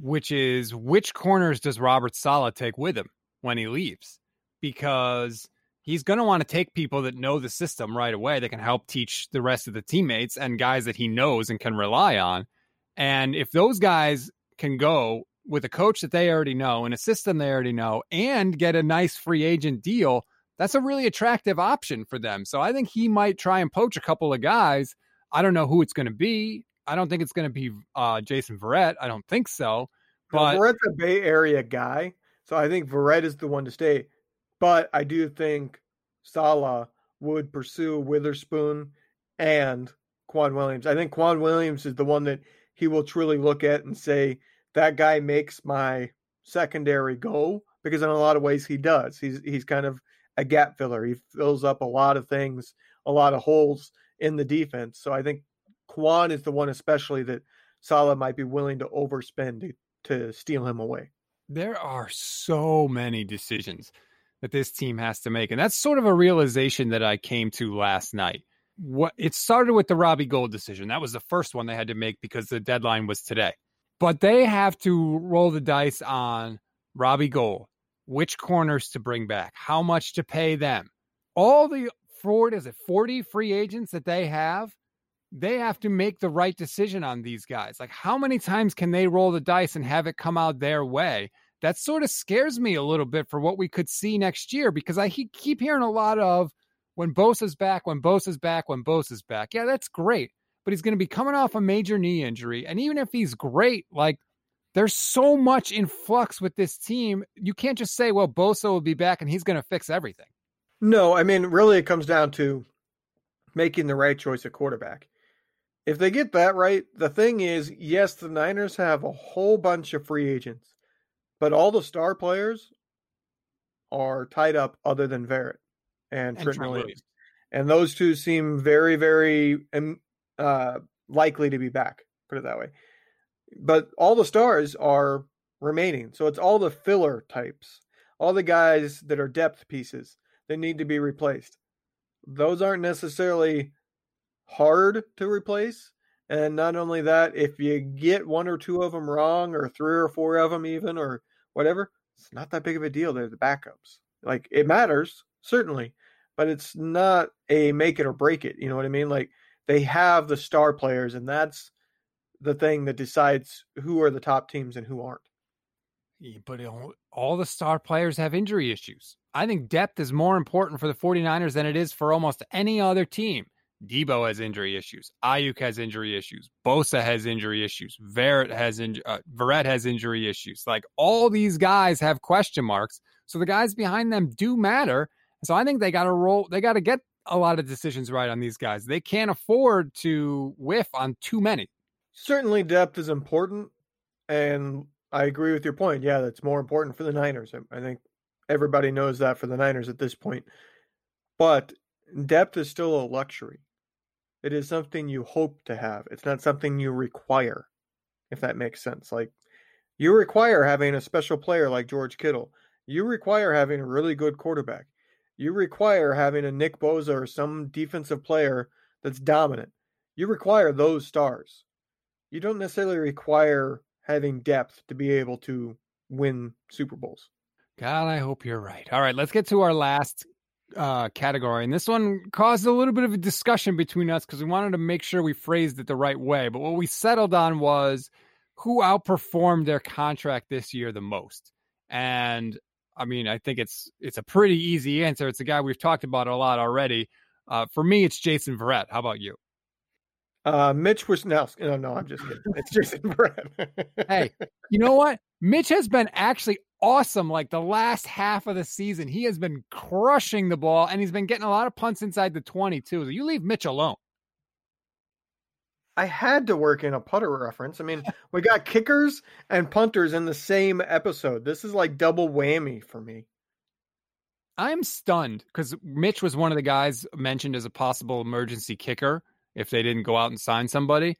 which is which corners does Robert Saleh take with him when he leaves? because he's going to want to take people that know the system right away that can help teach the rest of the teammates and guys that he knows and can rely on. And if those guys can go with a coach that they already know and a system they already know and get a nice free agent deal, that's a really attractive option for them. So I think he might try and poach a couple of guys. I don't know who it's going to be. I don't think it's going to be uh, Jason Verrett. I don't think so. But well, Verrett's a Bay Area guy, so I think Verrett is the one to stay. But I do think Saleh would pursue Witherspoon and K'Waun Williams. I think K'Waun Williams is the one that he will truly look at and say, that guy makes my secondary go because in a lot of ways he does. He's he's kind of a gap filler. He fills up a lot of things, a lot of holes in the defense. So I think K'Waun is the one especially that Saleh might be willing to overspend to, to steal him away. There are so many decisions that this team has to make. And that's sort of a realization that I came to last night. What it started with the Robbie Gould decision. That was the first one they had to make because the deadline was today. But they have to roll the dice on Robbie Gould, which corners to bring back, how much to pay them. All the Ford is it 40 free agents that they have, they have to make the right decision on these guys. Like how many times can they roll the dice and have it come out their way? that sort of scares me a little bit for what we could see next year because I keep hearing a lot of when Bosa's back, when Bosa's back, when Bosa's back. Yeah, that's great. But he's going to be coming off a major knee injury. And even if he's great, like there's so much in flux with this team. You can't just say, well, Bosa will be back and he's going to fix everything. No, I mean, really, it comes down to making the right choice at quarterback. If they get that right, the thing is, yes, the Niners have a whole bunch of free agents. But all the star players are tied up other than Verrett and, and Trent, Williams. And those two seem very, very uh, likely to be back, put it that way. But all the stars are remaining. So it's all the filler types, all the guys that are depth pieces that need to be replaced. Those aren't necessarily hard to replace. And not only that, if you get one or two of them wrong, or three or four of them even, or whatever, it's not that big of a deal. They're the backups. Like it matters, certainly, but it's not a make it or break it. You know what I mean? Like they have the star players, and that's the thing that decides who are the top teams and who aren't. But all the star players have injury issues. I think depth is more important for the 49ers than it is for almost any other team. Deebo has injury issues. Aiyuk has injury issues. Bosa has injury issues. Verrett has in, uh, Verrett has injury issues. Like all these guys have question marks. So the guys behind them do matter. So I think they got to roll. They got to get a lot of decisions right on these guys. They can't afford to whiff on too many. Certainly, depth is important, and I agree with your point. Yeah, that's more important for the Niners. I think everybody knows that for the Niners at this point. But depth is still a luxury. It is something you hope to have. It's not something you require, if that makes sense. Like you require having a special player like George Kittle. You require having a really good quarterback. You require having a Nick Bosa or some defensive player that's dominant. You require those stars. You don't necessarily require having depth to be able to win Super Bowls. God, I hope you're right. All right, let's get to our last uh, category. And this one caused a little bit of a discussion between us because we wanted to make sure we phrased it the right way. But what we settled on was who outperformed their contract this year the most. And I mean, I think it's it's a pretty easy answer. It's a guy we've talked about a lot already. Uh, for me, it's Jason Verrett. How about you? Uh, Mitch Wishnowsky. No, no, I'm just kidding. It's Jason Verrett. hey, you know what? Mitch has been actually awesome like the last half of the season. He has been crushing the ball and he's been getting a lot of punts inside the 20 too. So You leave Mitch alone. I had to work in a putter reference. I mean, we got kickers and punters in the same episode. This is like double whammy for me. I'm stunned because Mitch was one of the guys mentioned as a possible emergency kicker if they didn't go out and sign somebody.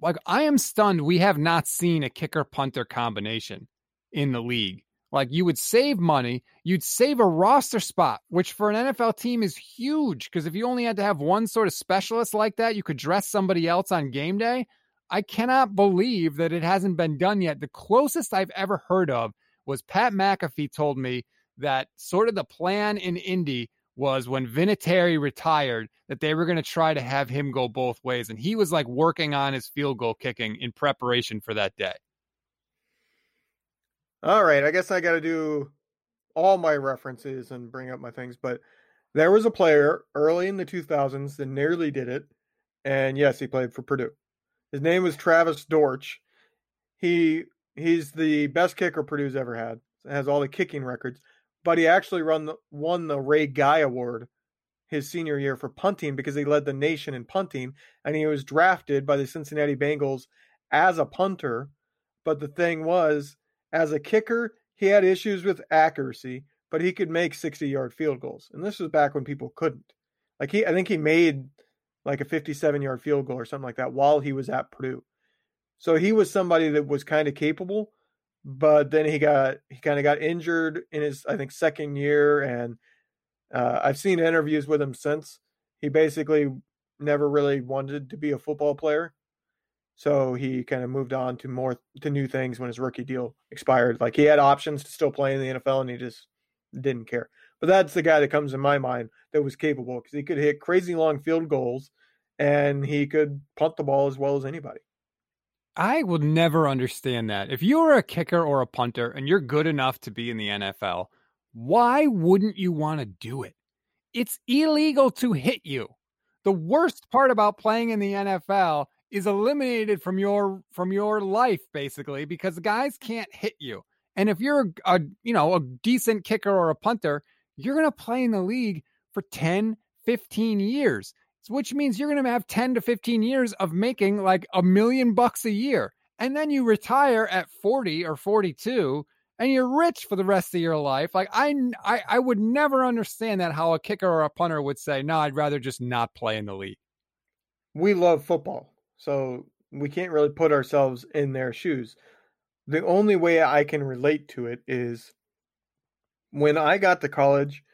Like, I am stunned we have not seen a kicker punter combination in the league. Like you would save money, you'd save a roster spot, which for an NFL team is huge because if you only had to have one sort of specialist like that, you could dress somebody else on game day. I cannot believe that it hasn't been done yet. The closest I've ever heard of was Pat McAfee told me that sort of the plan in Indy was when Vinatieri retired that they were going to try to have him go both ways. And he was like working on his field goal kicking in preparation for that day. All right, I guess I got to do all my references and bring up my things, but there was a player early in the 2000s that nearly did it, and yes, he played for Purdue. His name was Travis Dorsch. He he's the best kicker Purdue's ever had. Has all the kicking records, but he actually run the, won the Ray Guy Award his senior year for punting because he led the nation in punting, and he was drafted by the Cincinnati Bengals as a punter. But the thing was, as a kicker, he had issues with accuracy, but he could make 60 yard field goals. And this was back when people couldn't. Like he I think he made like a 57 yard field goal or something like that while he was at Purdue. So he was somebody that was kind of capable, but then he got he kind of got injured in his I think second year and uh, I've seen interviews with him since. He basically never really wanted to be a football player. So he kind of moved on to more to new things when his rookie deal expired. Like he had options to still play in the NFL and he just didn't care. But that's the guy that comes in my mind that was capable because he could hit crazy long field goals and he could punt the ball as well as anybody. I will never understand that. If you are a kicker or a punter and you're good enough to be in the NFL, why wouldn't you want to do it? It's illegal to hit you. The worst part about playing in the NFL is eliminated from your from your life basically because the guys can't hit you. And if you're a, a you know a decent kicker or a punter, you're going to play in the league for 10, 15 years. Which means you're going to have 10 to 15 years of making like a million bucks a year. And then you retire at 40 or 42 and you're rich for the rest of your life. Like I, I, I would never understand that how a kicker or a punter would say, "No, I'd rather just not play in the league." We love football. So we can't really put ourselves in their shoes. The only way I can relate to it is when I got to college,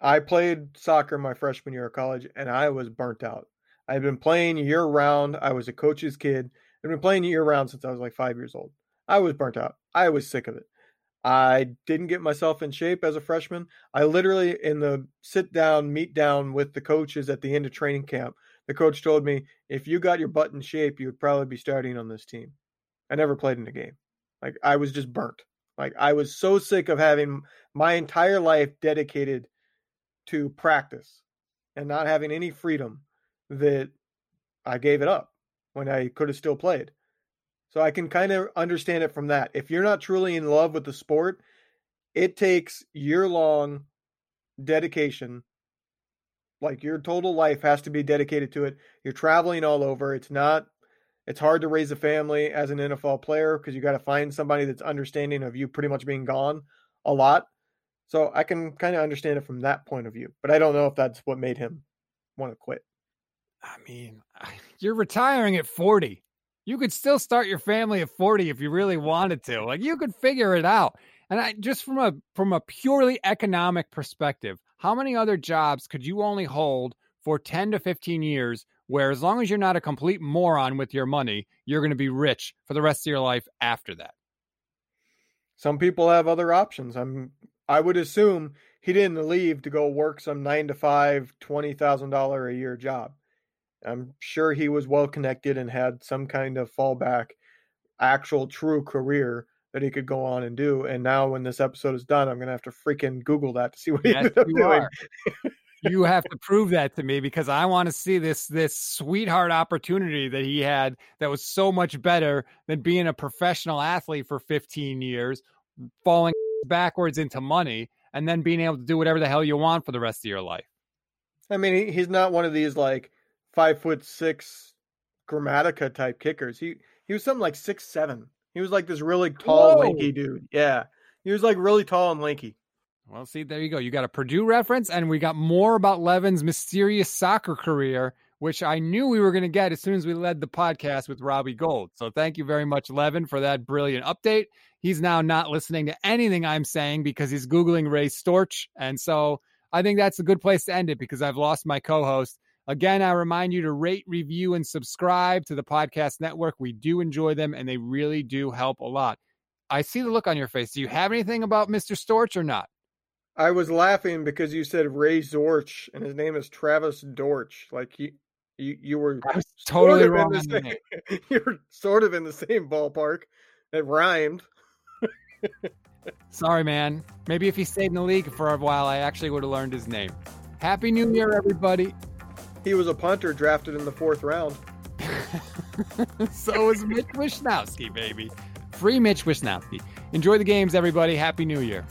I played soccer my freshman year of college and I was burnt out. I had been playing year round. I was a coach's kid. I'd been playing year round since I was like five years old. I was burnt out. I was sick of it. I didn't get myself in shape as a freshman. I literally, in the sit down, meet down with the coaches at the end of training camp, the coach told me if you got your butt in shape, you would probably be starting on this team. I never played in a game. Like I was just burnt. Like I was so sick of having my entire life dedicated to practice and not having any freedom that I gave it up when I could have still played. So I can kind of understand it from that. If you're not truly in love with the sport, it takes year long dedication like your total life has to be dedicated to it. You're traveling all over. It's not it's hard to raise a family as an NFL player because you got to find somebody that's understanding of you pretty much being gone a lot. So I can kind of understand it from that point of view, but I don't know if that's what made him want to quit. I mean, you're retiring at 40. You could still start your family at 40 if you really wanted to. Like you could figure it out. And I just from a from a purely economic perspective, how many other jobs could you only hold for 10 to 15 years where as long as you're not a complete moron with your money, you're going to be rich for the rest of your life after that? some people have other options. I'm I would assume he didn't leave to go work some nine to five, twenty thousand dollar a year job. I'm sure he was well connected and had some kind of fallback, actual true career that he could go on and do. And now, when this episode is done, I'm gonna have to freaking Google that to see what he Yes, ended up you doing. you have to prove that to me because I want to see this this sweetheart opportunity that he had that was so much better than being a professional athlete for 15 years, falling backwards into money, and then being able to do whatever the hell you want for the rest of your life. I mean, he, he's not one of these like five foot six Grammatica type kickers. He he was something like six seven. He was like this really tall, Whoa. lanky dude. Yeah, he was like really tall and lanky. Well, see, there you go. You got a Purdue reference, and we got more about Levin's mysterious soccer career, which I knew we were going to get as soon as we led the podcast with Robbie Gould. So thank you very much, Levin, for that brilliant update. He's now not listening to anything I'm saying because he's Googling Ray Storch. And so I think that's a good place to end it because I've lost my co host. Again, I remind you to rate, review, and subscribe to the podcast network. We do enjoy them, and they really do help a lot. I see the look on your face. Do you have anything about Mr. Storch or not? I was laughing because you said Ray Zorch and his name is Travis Dorsch. Like you, you, you were totally wrong. in on the the name. same, you were sort of in the same ballpark. It rhymed. Sorry, man. Maybe if he stayed in the league for a while, I actually would have learned his name. Happy New Year, everybody. He was a punter drafted in the fourth round. so is Mitch Wishnowsky, baby. Free Mitch Wishnowsky. Enjoy the games, everybody. Happy New Year.